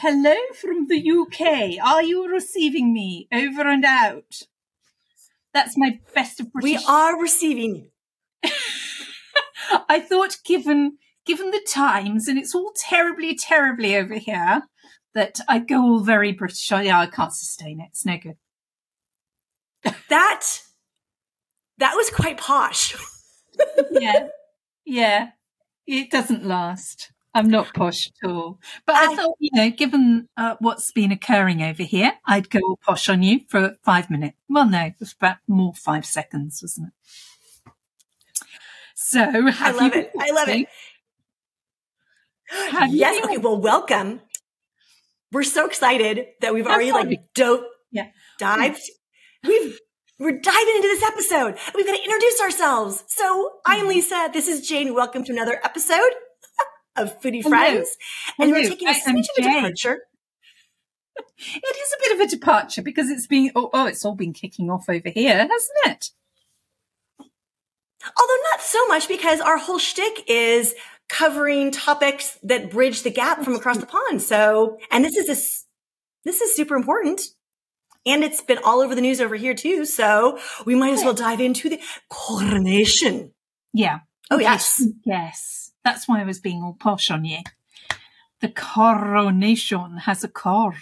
hello from the UK. Are you receiving me over and out? That's my best of British. We are receiving. You I thought, given given the times, and it's all terribly, terribly over here, that I'd go all very British. Oh, yeah, I can't sustain it. It's no good. That that was quite posh. yeah, yeah. It doesn't last. I'm not posh at all. But I, I thought, you know, given uh, what's been occurring over here, I'd go posh on you for five minutes. Well, no, it was about more five seconds, wasn't it? So I love it. I love it. Have yes. Okay. Well, welcome. We're so excited that we've already like dope, yeah. dived. We've we're diving into this episode. We've got to introduce ourselves. So I'm mm-hmm. Lisa. This is Jane. Welcome to another episode of Foodie Friends. And we're taking a smidge of a departure. It is a bit of a departure because it's been oh, oh, it's all been kicking off over here, hasn't it? Although not so much because our whole shtick is covering topics that bridge the gap from across the pond. So, and this is this this is super important. And it's been all over the news over here too. So we might as well dive into the coronation. Yeah. Oh, okay. yes. Yes. That's why I was being all posh on you. The coronation has a court.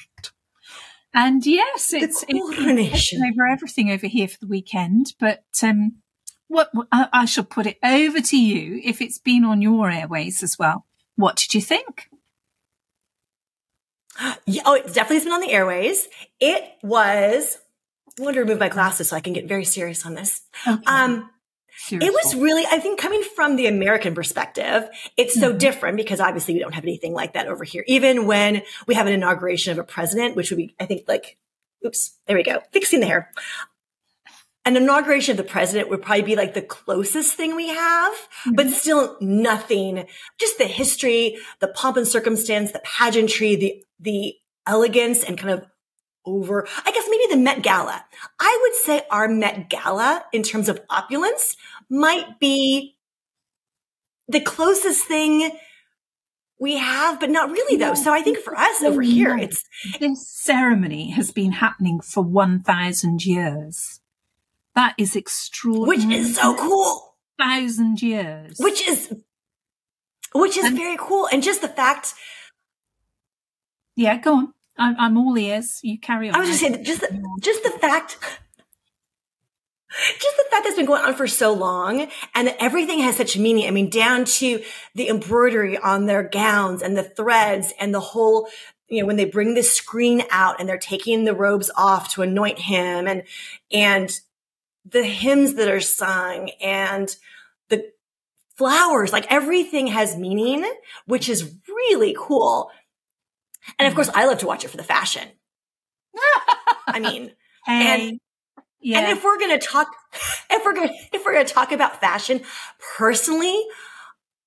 And yes, it's, coronation. It's over everything over here for the weekend. But um, what I, I shall put it over to you if it's been on your airways as well. What did you think? Yeah, oh, it definitely has been on the airways. It was. I want to remove my glasses so I can get very serious on this. Okay. Um, it was really, I think, coming from the American perspective, it's so mm-hmm. different because obviously we don't have anything like that over here. Even when we have an inauguration of a president, which would be, I think, like, oops, there we go, fixing the hair. An inauguration of the president would probably be like the closest thing we have, mm-hmm. but still nothing. Just the history, the pomp and circumstance, the pageantry, the the elegance and kind of over, I guess maybe the Met Gala. I would say our Met Gala in terms of opulence might be the closest thing we have, but not really though. So I think for us over here, it's this ceremony has been happening for 1000 years. That is extraordinary. Which is so cool. Thousand years. Which is, which is and, very cool. And just the fact yeah, go on. I'm, I'm all ears. You carry on. I was just saying, just the, just the fact, just the fact that's been going on for so long and that everything has such meaning. I mean, down to the embroidery on their gowns and the threads and the whole, you know, when they bring the screen out and they're taking the robes off to anoint him and, and the hymns that are sung and the flowers, like everything has meaning, which is really cool. And of course, I love to watch it for the fashion. I mean, hey. and, yeah. and if we're going to talk, if we're going to, if we're going to talk about fashion personally,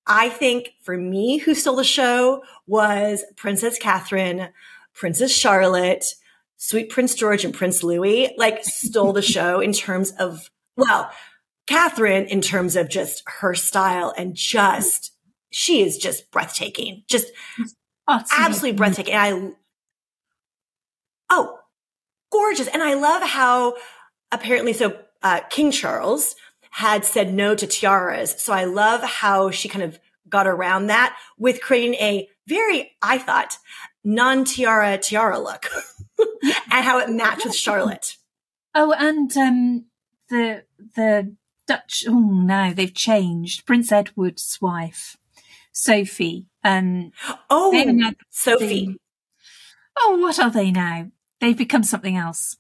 I think for me, who stole the show was Princess Catherine, Princess Charlotte, Sweet Prince George and Prince Louis, like stole the show in terms of, well, Catherine in terms of just her style and just, she is just breathtaking. Just absolutely breathtaking. And I, oh, gorgeous. And I love how apparently, so uh, King Charles had said no to tiaras. So I love how she kind of got around that with creating a very, I thought, non tiara tiara look and how it matched with Charlotte. Oh, and um, the the Dutch. Oh no, they've changed. Prince Edward's wife, Sophie, um, oh, Sophie. Oh, what are they now? They've become something else.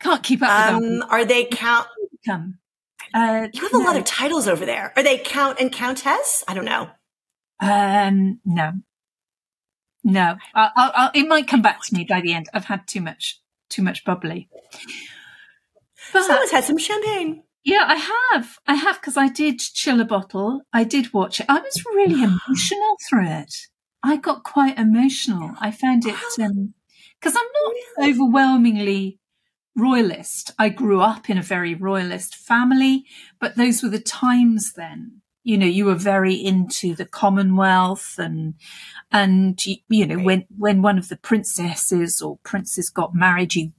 Can't keep up um. Are they count? Come. Uh, you have no. a lot of titles over there. Are they count and countess? I don't know. Um, no, no. I'll, I'll, it might come back to me by the end. I've had too much, too much bubbly. But, Someone's had some champagne. Yeah, I have. I have because I did chill a bottle. I did watch it. I was really emotional through it. I got quite emotional. I found it because um, I'm not overwhelmingly royalist. I grew up in a very royalist family, but those were the times then. you know, you were very into the Commonwealth and, and, you know, when, when one of the princesses or princes got married, you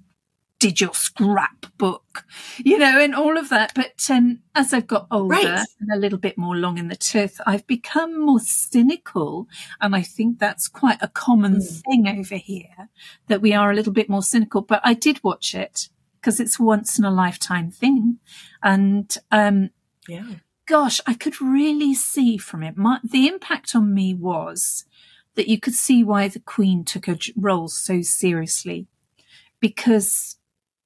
did your scrapbook, you know, and all of that. But um, as I've got older right. and a little bit more long in the tooth, I've become more cynical. And I think that's quite a common mm. thing over here that we are a little bit more cynical. But I did watch it because it's once in a lifetime thing. And, um, yeah, gosh, I could really see from it. My, the impact on me was that you could see why the Queen took her role so seriously because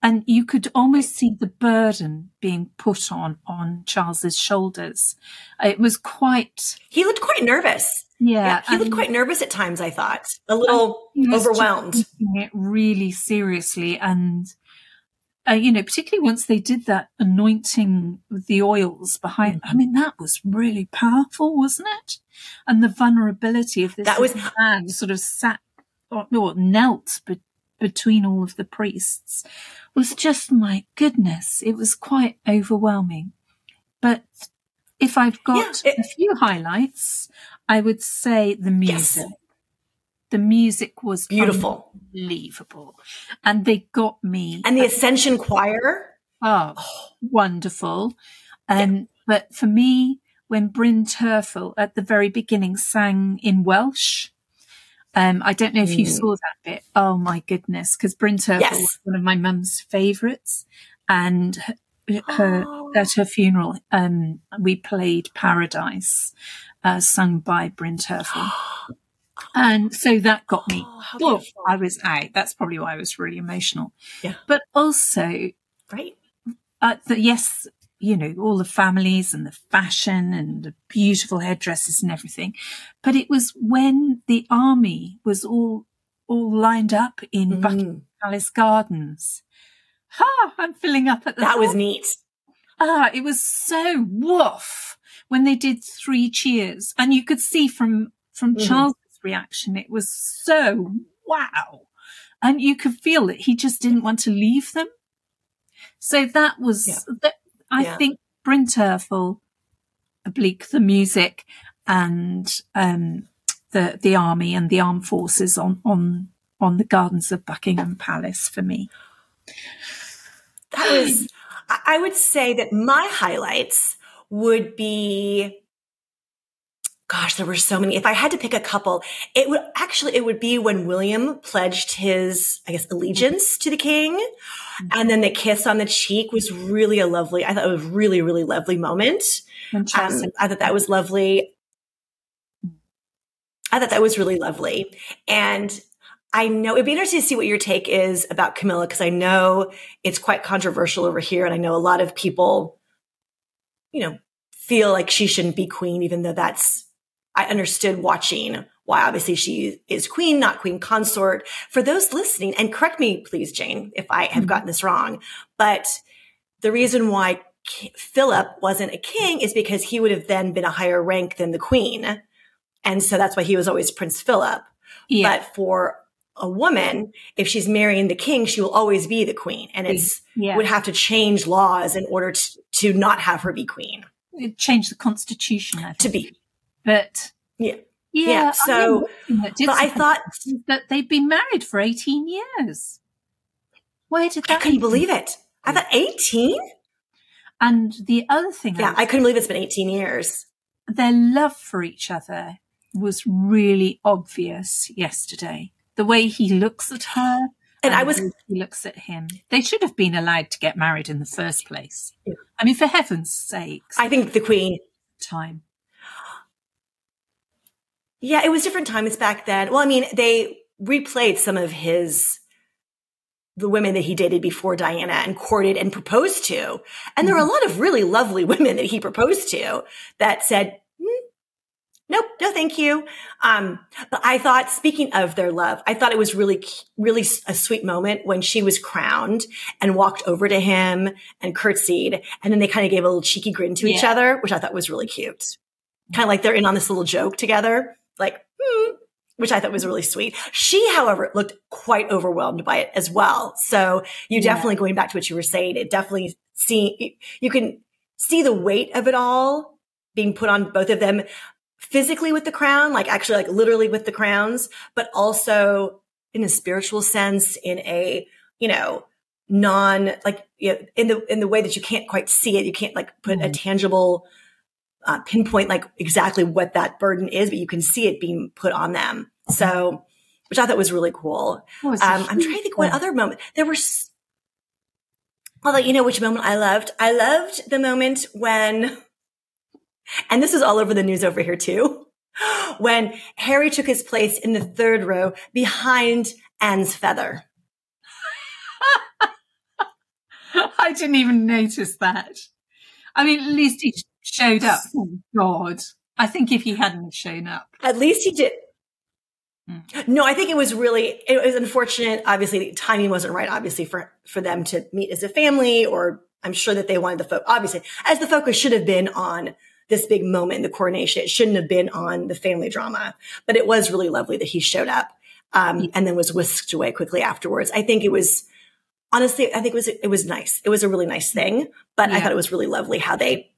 and you could almost see the burden being put on on Charles's shoulders. It was quite. He looked quite nervous. Yeah, yeah he looked quite nervous at times. I thought a little overwhelmed. It really seriously, and uh, you know, particularly once they did that anointing with the oils behind. Mm-hmm. I mean, that was really powerful, wasn't it? And the vulnerability of this that was man sort of sat or, or knelt, but between all of the priests was just my goodness. It was quite overwhelming. But if I've got yeah, it, a few highlights, I would say the music. Yes. The music was beautiful, unbelievable, and they got me. And the Ascension Choir, oh, oh. wonderful! And yeah. Um, but for me, when Bryn Terfel at the very beginning sang in Welsh, um, I don't know if you mm. saw that bit. Oh my goodness, because Bryn Terfel yes. was one of my mum's favourites, and her, her oh. at her funeral, um, we played Paradise, uh, sung by Bryn Terfel. And so that got me. Oh, well, I was out. That's probably why I was really emotional. Yeah. But also, right. Uh, the, yes, you know, all the families and the fashion and the beautiful headdresses and everything. But it was when the army was all, all lined up in mm. Buckingham Palace Gardens. Ha! I'm filling up at the. That was neat. Ah, it was so woof when they did three cheers, and you could see from from mm. Charles' reaction, it was so wow, and you could feel that he just didn't want to leave them. So that was yeah. that, I yeah. think Bryn Terfel, Oblique, the music, and um, the the army and the armed forces on on on the gardens of Buckingham Palace for me. That was, I would say that my highlights would be gosh, there were so many. If I had to pick a couple, it would actually, it would be when William pledged his, I guess, allegiance to the king. And then the kiss on the cheek was really a lovely, I thought it was really, really lovely moment. Um, I thought that was lovely. I thought that was really lovely. And I know it'd be interesting to see what your take is about Camilla, because I know it's quite controversial over here. And I know a lot of people, you know, feel like she shouldn't be queen, even though that's I understood watching why obviously she is queen, not queen consort. For those listening, and correct me, please, Jane, if I have mm-hmm. gotten this wrong, but the reason why Philip wasn't a king is because he would have then been a higher rank than the queen. And so that's why he was always Prince Philip. Yeah. But for a woman, if she's marrying the king, she will always be the queen. And it's yeah. would have to change laws in order to, to not have her be queen. It changed the constitution to be but yeah. Yeah. yeah so, I but I thought that they'd been married for 18 years. Where did that? I couldn't believe it. I thought 18. And the other thing, yeah, I, I couldn't believe it's been 18 years. Their love for each other was really obvious yesterday. The way he looks at her, and, and I was he looks at him. They should have been allowed to get married in the first place. Yeah. I mean, for heaven's sakes. I think the Queen time. Yeah, it was different times back then. Well, I mean, they replayed some of his the women that he dated before Diana and courted and proposed to. And there were a mm-hmm. lot of really lovely women that he proposed to that said, mm, nope, no, thank you. Um, but I thought, speaking of their love, I thought it was really, really a sweet moment when she was crowned and walked over to him and curtsied. And then they kind of gave a little cheeky grin to yeah. each other, which I thought was really cute. Kind of like they're in on this little joke together like, hmm, which I thought was really sweet. She, however, looked quite overwhelmed by it as well. So you yeah. definitely going back to what you were saying, it definitely see, you can see the weight of it all being put on both of them physically with the crown, like actually like literally with the crowns, but also in a spiritual sense, in a, you know, non like you know, in the in the way that you can't quite see it, you can't like put mm-hmm. a tangible uh, pinpoint like exactly what that burden is, but you can see it being put on them. So, which I thought was really cool. Um, I'm trying to think what other moment there were. Although you know which moment I loved, I loved the moment when, and this is all over the news over here too, when Harry took his place in the third row behind Anne's feather. I didn't even notice that. I mean, at least he showed up. Oh God. I think if he hadn't shown up. At least he did. Mm. No, I think it was really, it was unfortunate. Obviously, the timing wasn't right, obviously, for, for them to meet as a family, or I'm sure that they wanted the focus, obviously, as the focus should have been on this big moment in the coronation. It shouldn't have been on the family drama, but it was really lovely that he showed up, um, and then was whisked away quickly afterwards. I think it was, honestly, I think it was, it was nice. It was a really nice thing, but yeah. I thought it was really lovely how they,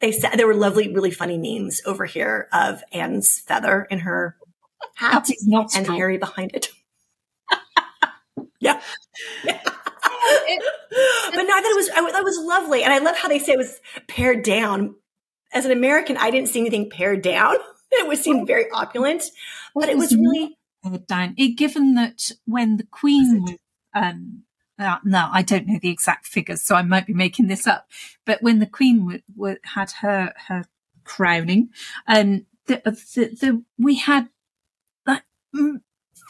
they said there were lovely, really funny memes over here of Anne's feather in her hat and Harry behind it. yeah. yeah. but no, I thought it was, I it was lovely. And I love how they say it was pared down. As an American, I didn't see anything pared down. It was seemed very opulent, but it was really pared down. It, given that when the Queen was, um, uh, no, I don't know the exact figures, so I might be making this up. But when the Queen w- w- had her her crowning, um, the, the, the, we had like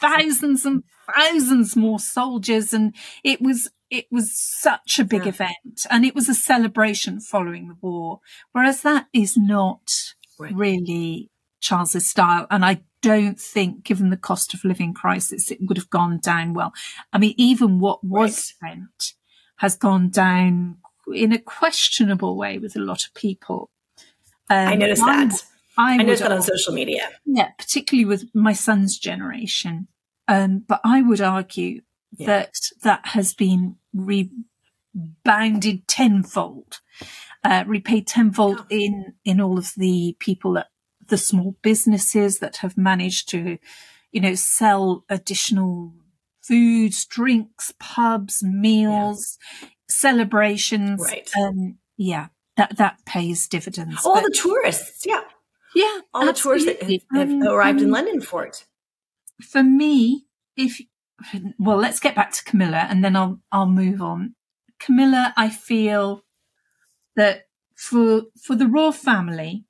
thousands and thousands more soldiers, and it was it was such a big yeah. event, and it was a celebration following the war. Whereas that is not right. really Charles's style, and I don't think, given the cost of living crisis, it would have gone down well. I mean, even what was right. spent has gone down in a questionable way with a lot of people. Um, I noticed I, that. I, I noticed that on social media. Yeah, particularly with my son's generation. Um, but I would argue yeah. that that has been rebounded tenfold, uh, repaid tenfold in in all of the people that the small businesses that have managed to, you know, sell additional foods, drinks, pubs, meals, yeah. celebrations. Right. Um, yeah, that, that pays dividends. All but, the tourists. Yeah. Yeah. All absolutely. the tourists that have, have um, arrived in London for it. For me, if, well, let's get back to Camilla and then I'll, I'll move on. Camilla, I feel that for, for the royal family,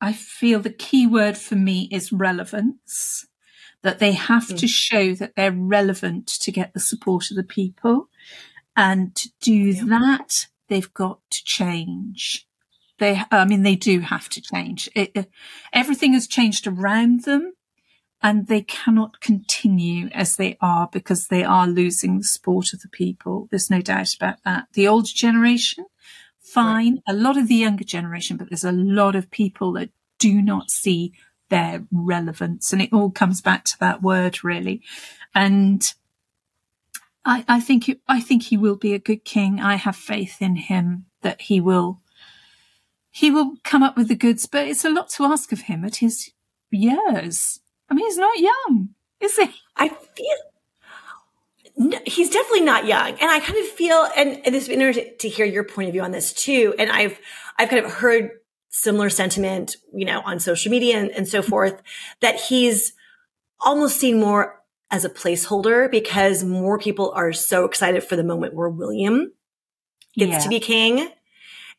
I feel the key word for me is relevance, that they have mm. to show that they're relevant to get the support of the people. And to do yeah. that, they've got to change. They, I mean, they do have to change. It, everything has changed around them and they cannot continue as they are because they are losing the support of the people. There's no doubt about that. The older generation fine. Right. A lot of the younger generation, but there's a lot of people that do not see their relevance. And it all comes back to that word really. And I, I think, it, I think he will be a good king. I have faith in him that he will, he will come up with the goods, but it's a lot to ask of him at his years. I mean, he's not young, is he? I feel no, he's definitely not young. And I kind of feel, and, and this is interesting to hear your point of view on this too. And I've, I've kind of heard similar sentiment, you know, on social media and, and so forth, that he's almost seen more as a placeholder because more people are so excited for the moment where William gets yeah. to be king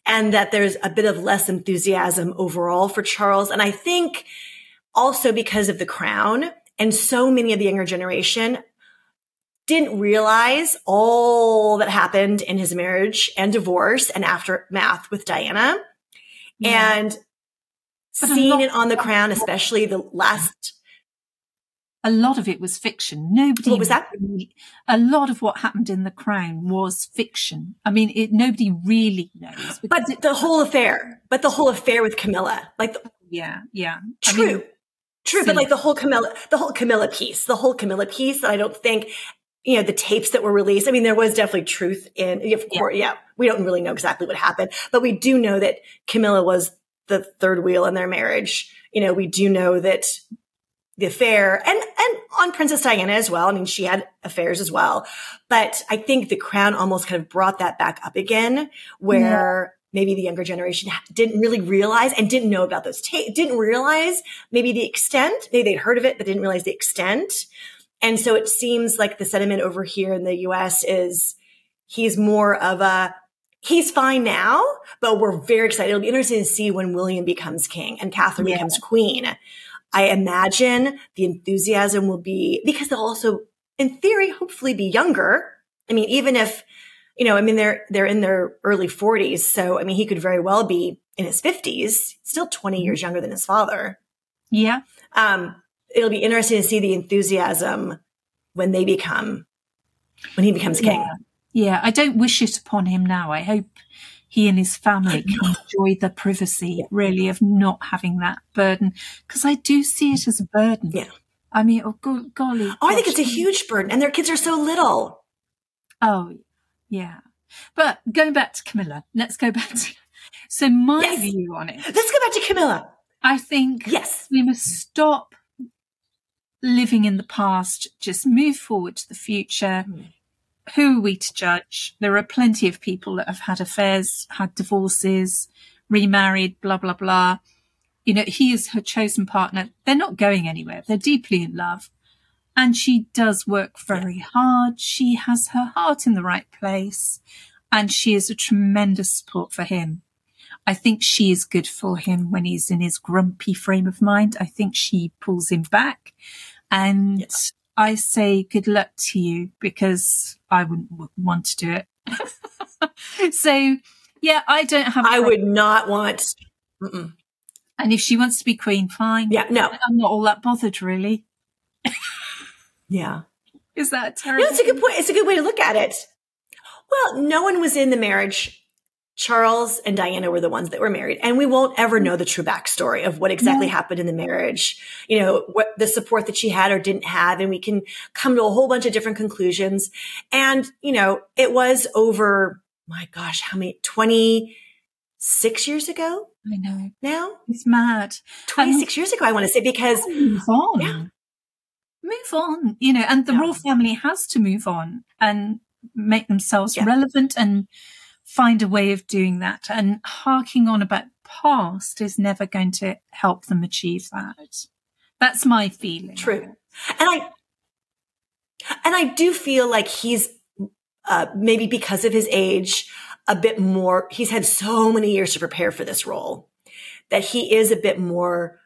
and that there's a bit of less enthusiasm overall for Charles. And I think also because of the crown and so many of the younger generation didn't realize all that happened in his marriage and divorce and aftermath with Diana. Yeah. And but seeing it on the crown, especially the last a lot of it was fiction. Nobody what was that? Really, a lot of what happened in the crown was fiction. I mean, it, nobody really knows. But it, the whole affair, but the whole affair with Camilla, like the, yeah, yeah, true, I mean, true. But like the whole Camilla, the whole Camilla piece, the whole Camilla piece that I don't think you know, the tapes that were released. I mean, there was definitely truth in, of course, yeah. yeah, we don't really know exactly what happened, but we do know that Camilla was the third wheel in their marriage. You know, we do know that the affair and, and on Princess Diana as well. I mean, she had affairs as well, but I think the crown almost kind of brought that back up again where yeah. maybe the younger generation didn't really realize and didn't know about those, ta- didn't realize maybe the extent, maybe they'd heard of it, but didn't realize the extent. And so it seems like the sentiment over here in the US is he's more of a, he's fine now, but we're very excited. It'll be interesting to see when William becomes king and Catherine yeah. becomes queen. I imagine the enthusiasm will be because they'll also, in theory, hopefully be younger. I mean, even if, you know, I mean, they're, they're in their early forties. So, I mean, he could very well be in his fifties, still 20 mm-hmm. years younger than his father. Yeah. Um, it'll be interesting to see the enthusiasm when they become, when he becomes king. Yeah. Yeah, I don't wish it upon him now. I hope he and his family can enjoy the privacy, really, of not having that burden. Because I do see it as a burden. Yeah. I mean, oh, go- golly. Oh, I think it's a huge burden, and their kids are so little. Oh, yeah. But going back to Camilla, let's go back to. So, my yes. view on it. Let's go back to Camilla. I think yes. we must stop living in the past, just move forward to the future. Mm who are we to judge? There are plenty of people that have had affairs, had divorces, remarried, blah, blah, blah. You know, he is her chosen partner. They're not going anywhere. They're deeply in love. And she does work very hard. She has her heart in the right place and she is a tremendous support for him. I think she is good for him when he's in his grumpy frame of mind. I think she pulls him back and I say good luck to you because I wouldn't want to do it. so, yeah, I don't have. I would not want. Mm-mm. And if she wants to be queen, fine. Yeah, no, I'm not all that bothered, really. yeah, is that terrible? No, it's a good point. It's a good way to look at it. Well, no one was in the marriage Charles and Diana were the ones that were married, and we won't ever know the true backstory of what exactly happened in the marriage. You know, what the support that she had or didn't have, and we can come to a whole bunch of different conclusions. And, you know, it was over, my gosh, how many, 26 years ago? I know. Now? It's mad. 26 um, years ago, I want to say, because. Move on. Yeah. Move on, you know, and the yeah. royal family has to move on and make themselves yeah. relevant and find a way of doing that. And harking on about past is never going to help them achieve that. That's my feeling. True. And I, and I do feel like he's, uh, maybe because of his age, a bit more, he's had so many years to prepare for this role that he is a bit more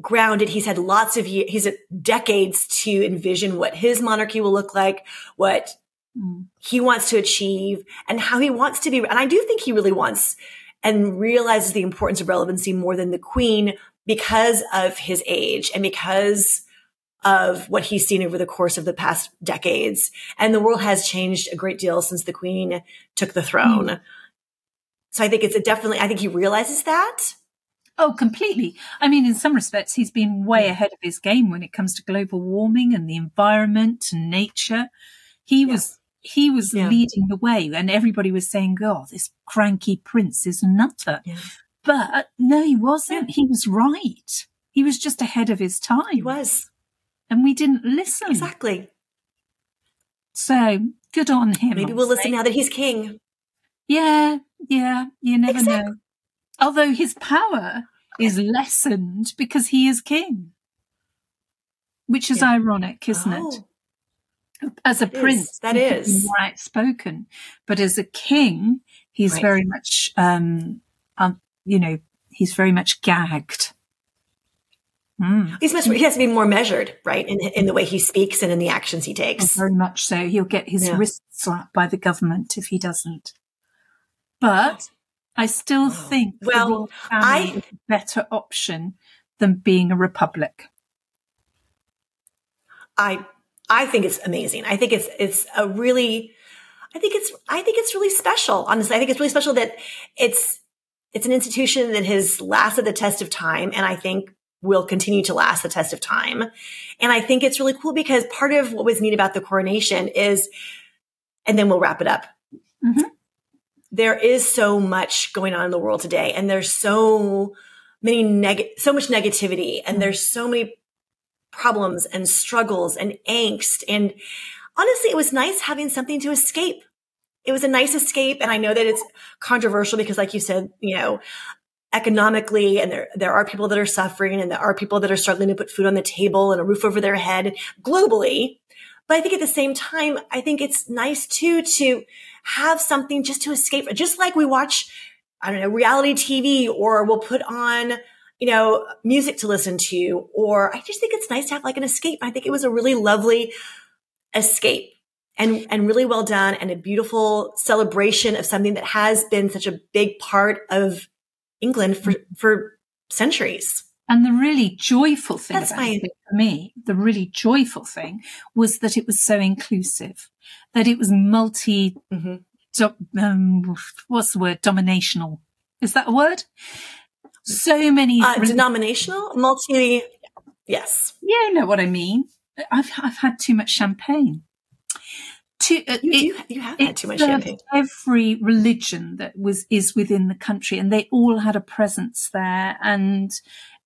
grounded. He's had lots of years, he's had decades to envision what his monarchy will look like, what mm. he wants to achieve and how he wants to be. And I do think he really wants and realizes the importance of relevancy more than the queen because of his age and because of what he's seen over the course of the past decades. And the world has changed a great deal since the queen took the throne. Mm. So I think it's a definitely, I think he realizes that. Oh, completely. I mean, in some respects, he's been way ahead of his game when it comes to global warming and the environment and nature. He yeah. was he was yeah. leading the way and everybody was saying, oh, this cranky prince is a nutter. Yeah. But no, he wasn't. Yeah. He was right. He was just ahead of his time. He was. And we didn't listen. Exactly. So good on him. Maybe we'll listen now that he's king. Yeah, yeah. You never exactly. know. Although his power is lessened because he is king, which is ironic, isn't oh. it? As a that prince, is, that is more outspoken, but as a king, he's right. very much, um, um, you know, he's very much gagged. Mm. He's much, he has to be more measured, right, in in the way he speaks and in the actions he takes. very much so. He'll get his yeah. wrist slapped by the government if he doesn't. But I still oh. think well, I, better option than being a republic. I I think it's amazing. I think it's, it's a really, I think it's, I think it's really special. Honestly, I think it's really special that it's, it's an institution that has lasted the test of time. And I think will continue to last the test of time. And I think it's really cool because part of what was neat about the coronation is, and then we'll wrap it up. Mm-hmm. There is so much going on in the world today and there's so many neg, so much negativity and there's so many problems and struggles and angst. And honestly, it was nice having something to escape. It was a nice escape. And I know that it's controversial because like you said, you know, economically and there, there are people that are suffering and there are people that are struggling to put food on the table and a roof over their head globally. But I think at the same time, I think it's nice too to have something just to escape, just like we watch, I don't know, reality TV or we'll put on, you know, music to listen to, or I just think it's nice to have like an escape. I think it was a really lovely escape and, and really well done and a beautiful celebration of something that has been such a big part of England for, for centuries. And the really joyful thing That's about it for me, the really joyful thing was that it was so inclusive, that it was multi, mm-hmm. do, um, what's the word? Dominational. Is that a word? So many. Uh, denominational? Multi. Yes. Yeah, you know what I mean. I've, I've had too much champagne. Too, uh, you, it, you, have had too much champagne. Every religion that was is within the country, and they all had a presence there, and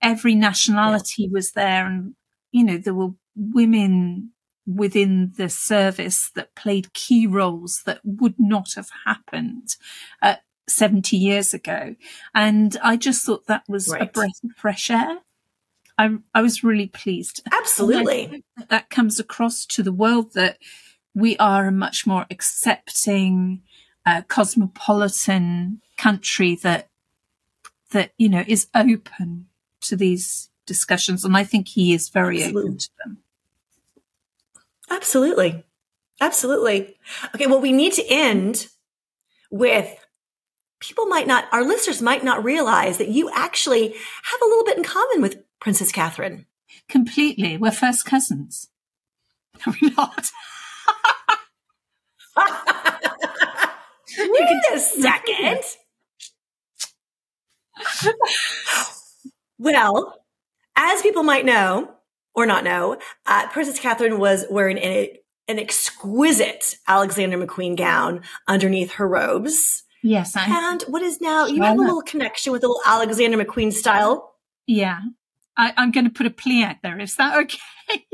every nationality yeah. was there, and you know there were women within the service that played key roles that would not have happened uh, 70 years ago. And I just thought that was right. a breath of fresh air. I, I was really pleased. Absolutely. That, that comes across to the world that we are a much more accepting, uh, cosmopolitan country that, that, you know, is open to these discussions. And I think he is very Absolutely. open to them. Absolutely. Absolutely. Okay. Well, we need to end with people might not, our listeners might not realize that you actually have a little bit in common with Princess Catherine. Completely. We're first cousins. Are we not? Wait a second. well, as people might know or not know, uh, Princess Catherine was wearing an, an exquisite Alexander McQueen gown underneath her robes. Yes. I, and what is now, you have a little connection with a little Alexander McQueen style. Yeah. I, am going to put a plea out there. Is that okay?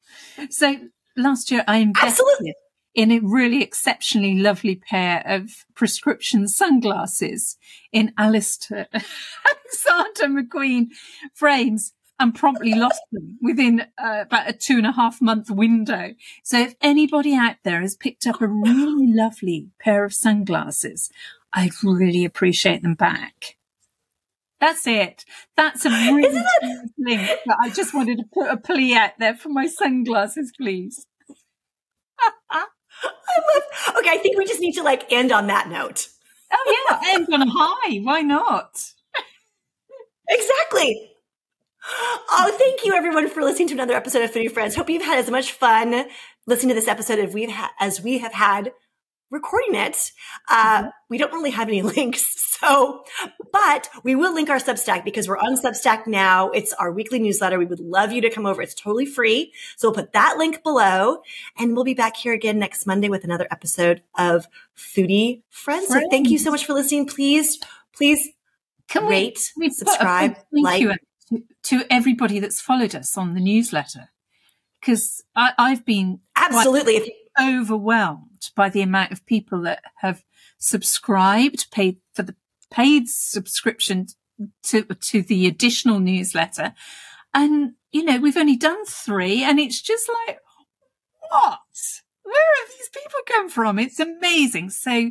so last year I invested Absolutely. in a really exceptionally lovely pair of prescription sunglasses in Alistair Alexander McQueen frames and promptly lost them within uh, about a two and a half month window. So if anybody out there has picked up a really lovely pair of sunglasses, I'd really appreciate them back. That's it. That's a really link. But I just wanted to put a plea out there for my sunglasses, please. I love. Okay, I think we just need to like end on that note. Oh yeah, end on a high. Why not? exactly. Oh, thank you everyone for listening to another episode of Foodie Friends. Hope you've had as much fun listening to this episode as we've ha- as we have had recording it. Uh, mm-hmm. we don't really have any links. So, but we will link our Substack because we're on Substack now. It's our weekly newsletter. We would love you to come over. It's totally free. So we'll put that link below and we'll be back here again next Monday with another episode of Foodie Friends. Friends. So thank you so much for listening. Please, please Can rate, we, we subscribe, like. To, to everybody that's followed us on the newsletter because I've been absolutely overwhelmed by the amount of people that have subscribed, paid for the paid subscription to, to the additional newsletter. And, you know, we've only done three and it's just like, what? Where have these people come from? It's amazing. So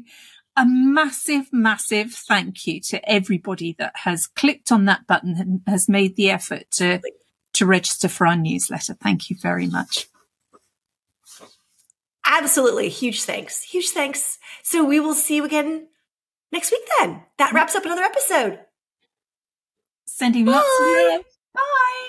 a massive, massive thank you to everybody that has clicked on that button and has made the effort to, to register for our newsletter. Thank you very much. Absolutely. Huge thanks. Huge thanks. So we will see you again next week then. That wraps up another episode. Sending Bye. lots of love. Bye.